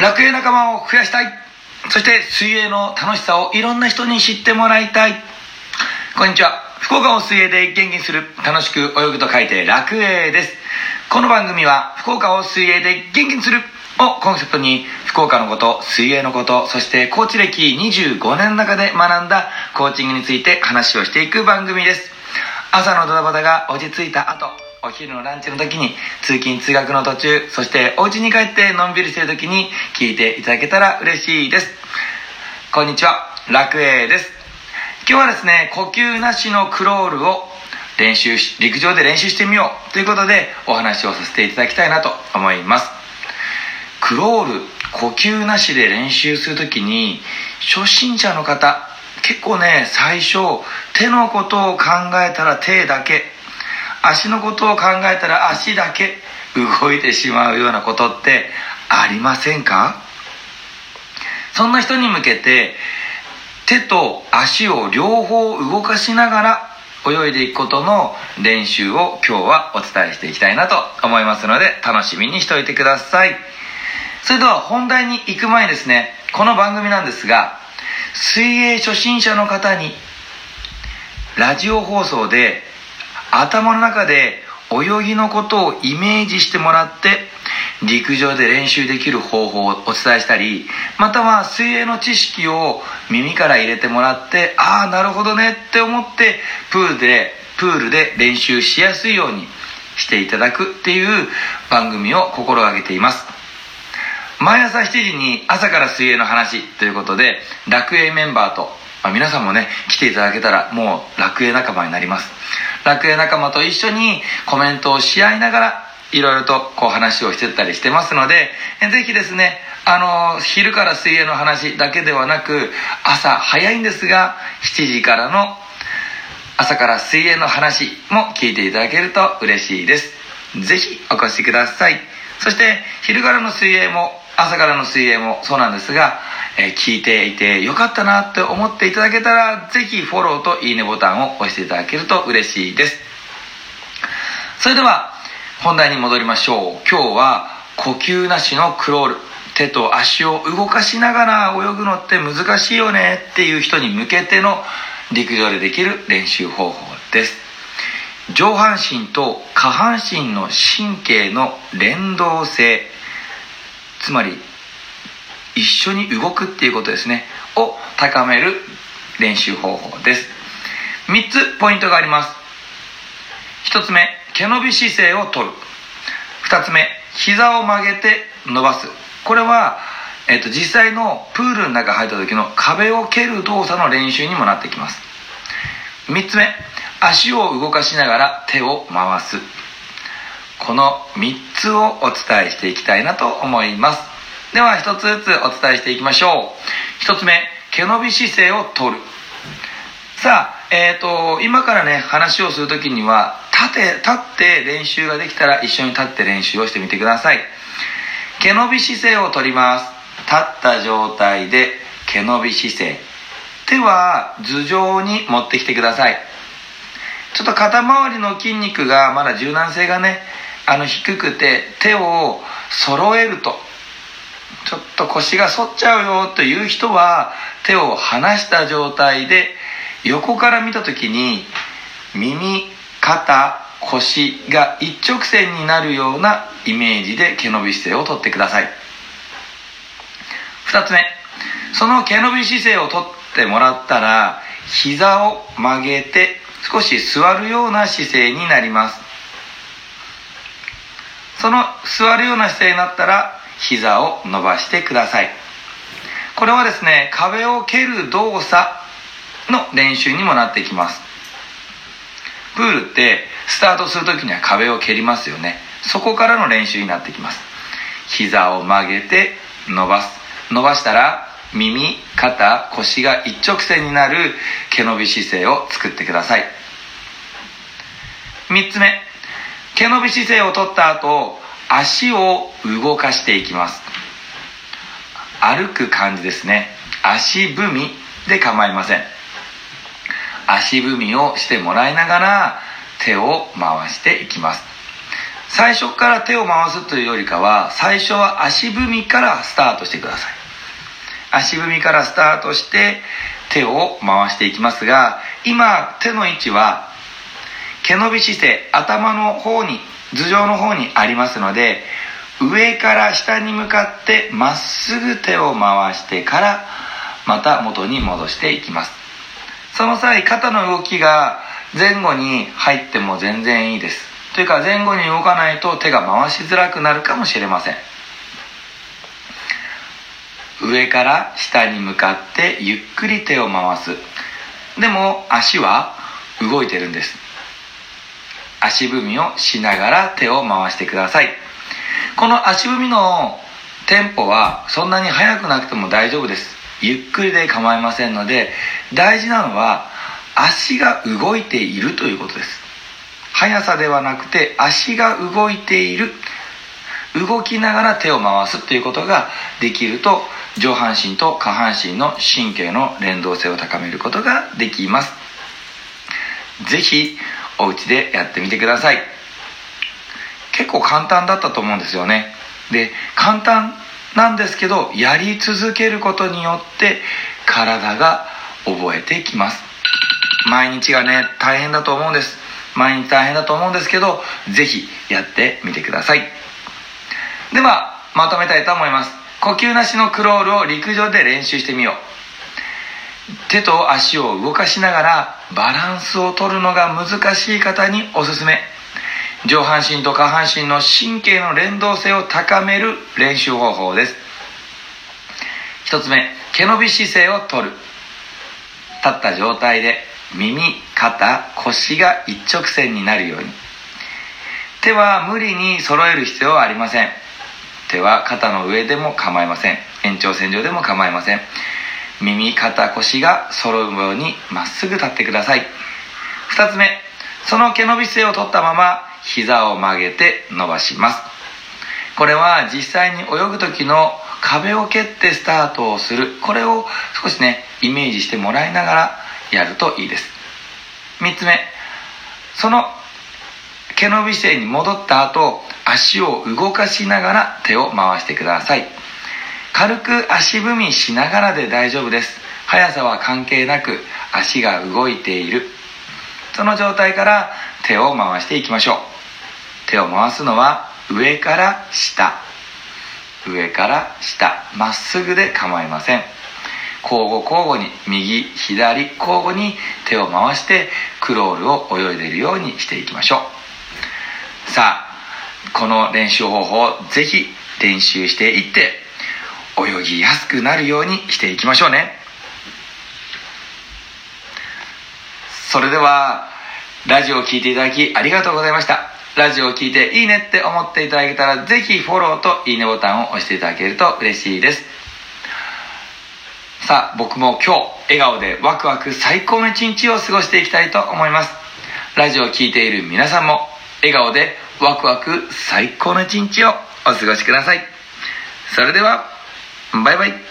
楽園仲間を増やしたい。そして水泳の楽しさをいろんな人に知ってもらいたい。こんにちは。福岡を水泳で元気にする楽しく泳ぐと書いて楽泳です。この番組は福岡を水泳で元気にするをコンセプトに福岡のこと水泳のことそしてコーチ歴25年の中で学んだコーチングについて話をしていく番組です。朝のドタバタが落ち着いた後お昼のランチの時に通勤通学の途中そしてお家に帰ってのんびりしてる時に聞いていただけたら嬉しいです。こんにちは楽栄です。今日はですね呼吸なしのクロールを練習し陸上で練習してみようということでお話をさせていただきたいなと思います。クロール呼吸なしで練習する時に初心者の方結構ね最初手のことを考えたら手だけ足のことを考えたら足だけ動いてしまうようなことってありませんか？そんな人に向けて手と足を両方動かしながら泳いでいくことの練習を今日はお伝えしていきたいなと思いますので楽しみにしておいてください。それでは本題に行く前にですね。この番組なんですが水泳初心者の方にラジオ放送で頭の中で泳ぎのことをイメージしてもらって陸上で練習できる方法をお伝えしたりまたは水泳の知識を耳から入れてもらってああなるほどねって思ってプールでプールで練習しやすいようにしていただくっていう番組を心がけています。毎朝7時に朝から水泳の話ということで楽営メンバーと、まあ、皆さんもね来ていただけたらもう楽営仲間になります。楽屋仲間と一緒にコメントをし合いながらいろいろとこう話をしてたりしてますのでぜひですねあの昼から水泳の話だけではなく朝早いんですが7時からの朝から水泳の話も聞いていただけると嬉しいです。ぜひお越しください。そして昼からの水泳も朝からの水泳もそうなんですがえ聞いていてよかったなって思っていただけたらぜひフォローといいねボタンを押していただけると嬉しいです。それでは本題に戻りましょう。今日は呼吸なしのクロール。手と足を動かしながら泳ぐのって難しいよねっていう人に向けての陸上でできる練習方法です。上半身と下半身の神経の連動性。つまり一緒に動くっていうことですね。を高める練習方法です。3つポイントがあります。1つ目毛伸び姿勢をとる。2つ目膝を曲げて伸ばす。これは、えっと、実際のプールの中入った時の壁を蹴る動作の練習にもなってきます。3つ目足を動かしながら手を回す。この3つをお伝えしていきたいなと思います。では一つずつお伝えしていきましょう。一つ目毛伸び姿勢をとる。さあえっ、ー、と今からね話をする時には立て立って練習ができたら一緒に立って練習をしてみてください。毛伸び姿勢をとります。立った状態で毛伸び姿勢。手は頭上に持ってきてください。ちょっと肩周りの筋肉がまだ柔軟性がねあの低くて手を揃えると。ちょっと腰が反っちゃうよという人は手を離した状態で横から見た時に耳肩腰が一直線になるようなイメージで毛伸び姿勢をとってください。2つ目。その毛伸び姿勢をとってもらったら膝を曲げて少し座るような姿勢になります。その座るような姿勢になったら膝を伸ばしてください。これはですね壁を蹴る動作の練習にもなってきます。プールってスタートする時には壁を蹴りますよね。そこからの練習になってきます。膝を曲げて伸ばす。伸ばしたら耳肩腰が一直線になる毛伸び姿勢を作ってください。3つ目。毛伸び姿勢をとった後足を動かしていきます。歩く感じですね。足踏みで構いません。足踏みをしてもらいながら手を回していきます。最初から手を回すというよりかは最初は足踏みからスタートしてください。足踏みからスタートして手を回していきますが今手の位置は毛伸び姿勢頭の方に頭上の方にありますので上から下に向かってまっすぐ手を回してからまた元に戻していきます。その際肩の動きが前後に入っても全然いいです。というか前後に動かないと手が回しづらくなるかもしれません。上から下に向かってゆっくり手を回す。でも足は動いてるんです。足踏みをしながら手を回してください。この足踏みのテンポはそんなに速くなくても大丈夫です。ゆっくりで構いませんので大事なのは足が動いているということです。速さではなくて足が動いている。動きながら手を回すということができると上半身と下半身の神経の連動性を高めることができます。是非お家でやってみてください。結構簡単だったと思うんですよね。で簡単なんですけどやり続けることによって体が覚えてきます。毎日がね大変だと思うんです。毎日大変だと思うんですけど是非やってみてください。ではまとめたいと思います。呼吸なしのクロールを陸上で練習してみよう。手と足を動かしながらバランスを取るのが難しい方におすすめ。上半身と下半身の神経の連動性を高める練習方法です。一つ目毛伸び姿勢をとる。立った状態で耳肩腰が一直線になるように。手は無理に揃える必要はありません。手は肩の上でも構いません。延長線上でも構いません。耳肩腰が揃うようにまっすぐ立ってください。2つ目その毛伸び姿勢をとったまま膝を曲げて伸ばします。これは実際に泳ぐ時の壁を蹴ってスタートをする。これを少しねイメージしてもらいながらやるといいです。3つ目その毛伸び姿勢に戻った後足を動かしながら手を回してください。軽く足踏みしながらで大丈夫です。速さは関係なく足が動いている。その状態から手を回していきましょう。手を回すのは上から下。上から下。まっすぐで構いません。交互交互に右左交互に手を回してクロールを泳いでいるようにしていきましょう。さあこの練習方法をぜひ練習していって泳ぎやすくなるようにしていきましょうね。それではラジオを聴いていただきありがとうございました。ラジオを聴いていいねって思っていただけたらぜひフォローといいねボタンを押していただけると嬉しいです。さあ僕も今日笑顔でワクワク最高の一日を過ごしていきたいと思います。ラジオを聴いている皆さんも笑顔でワクワク最高の一日をお過ごしください。それではバイバイ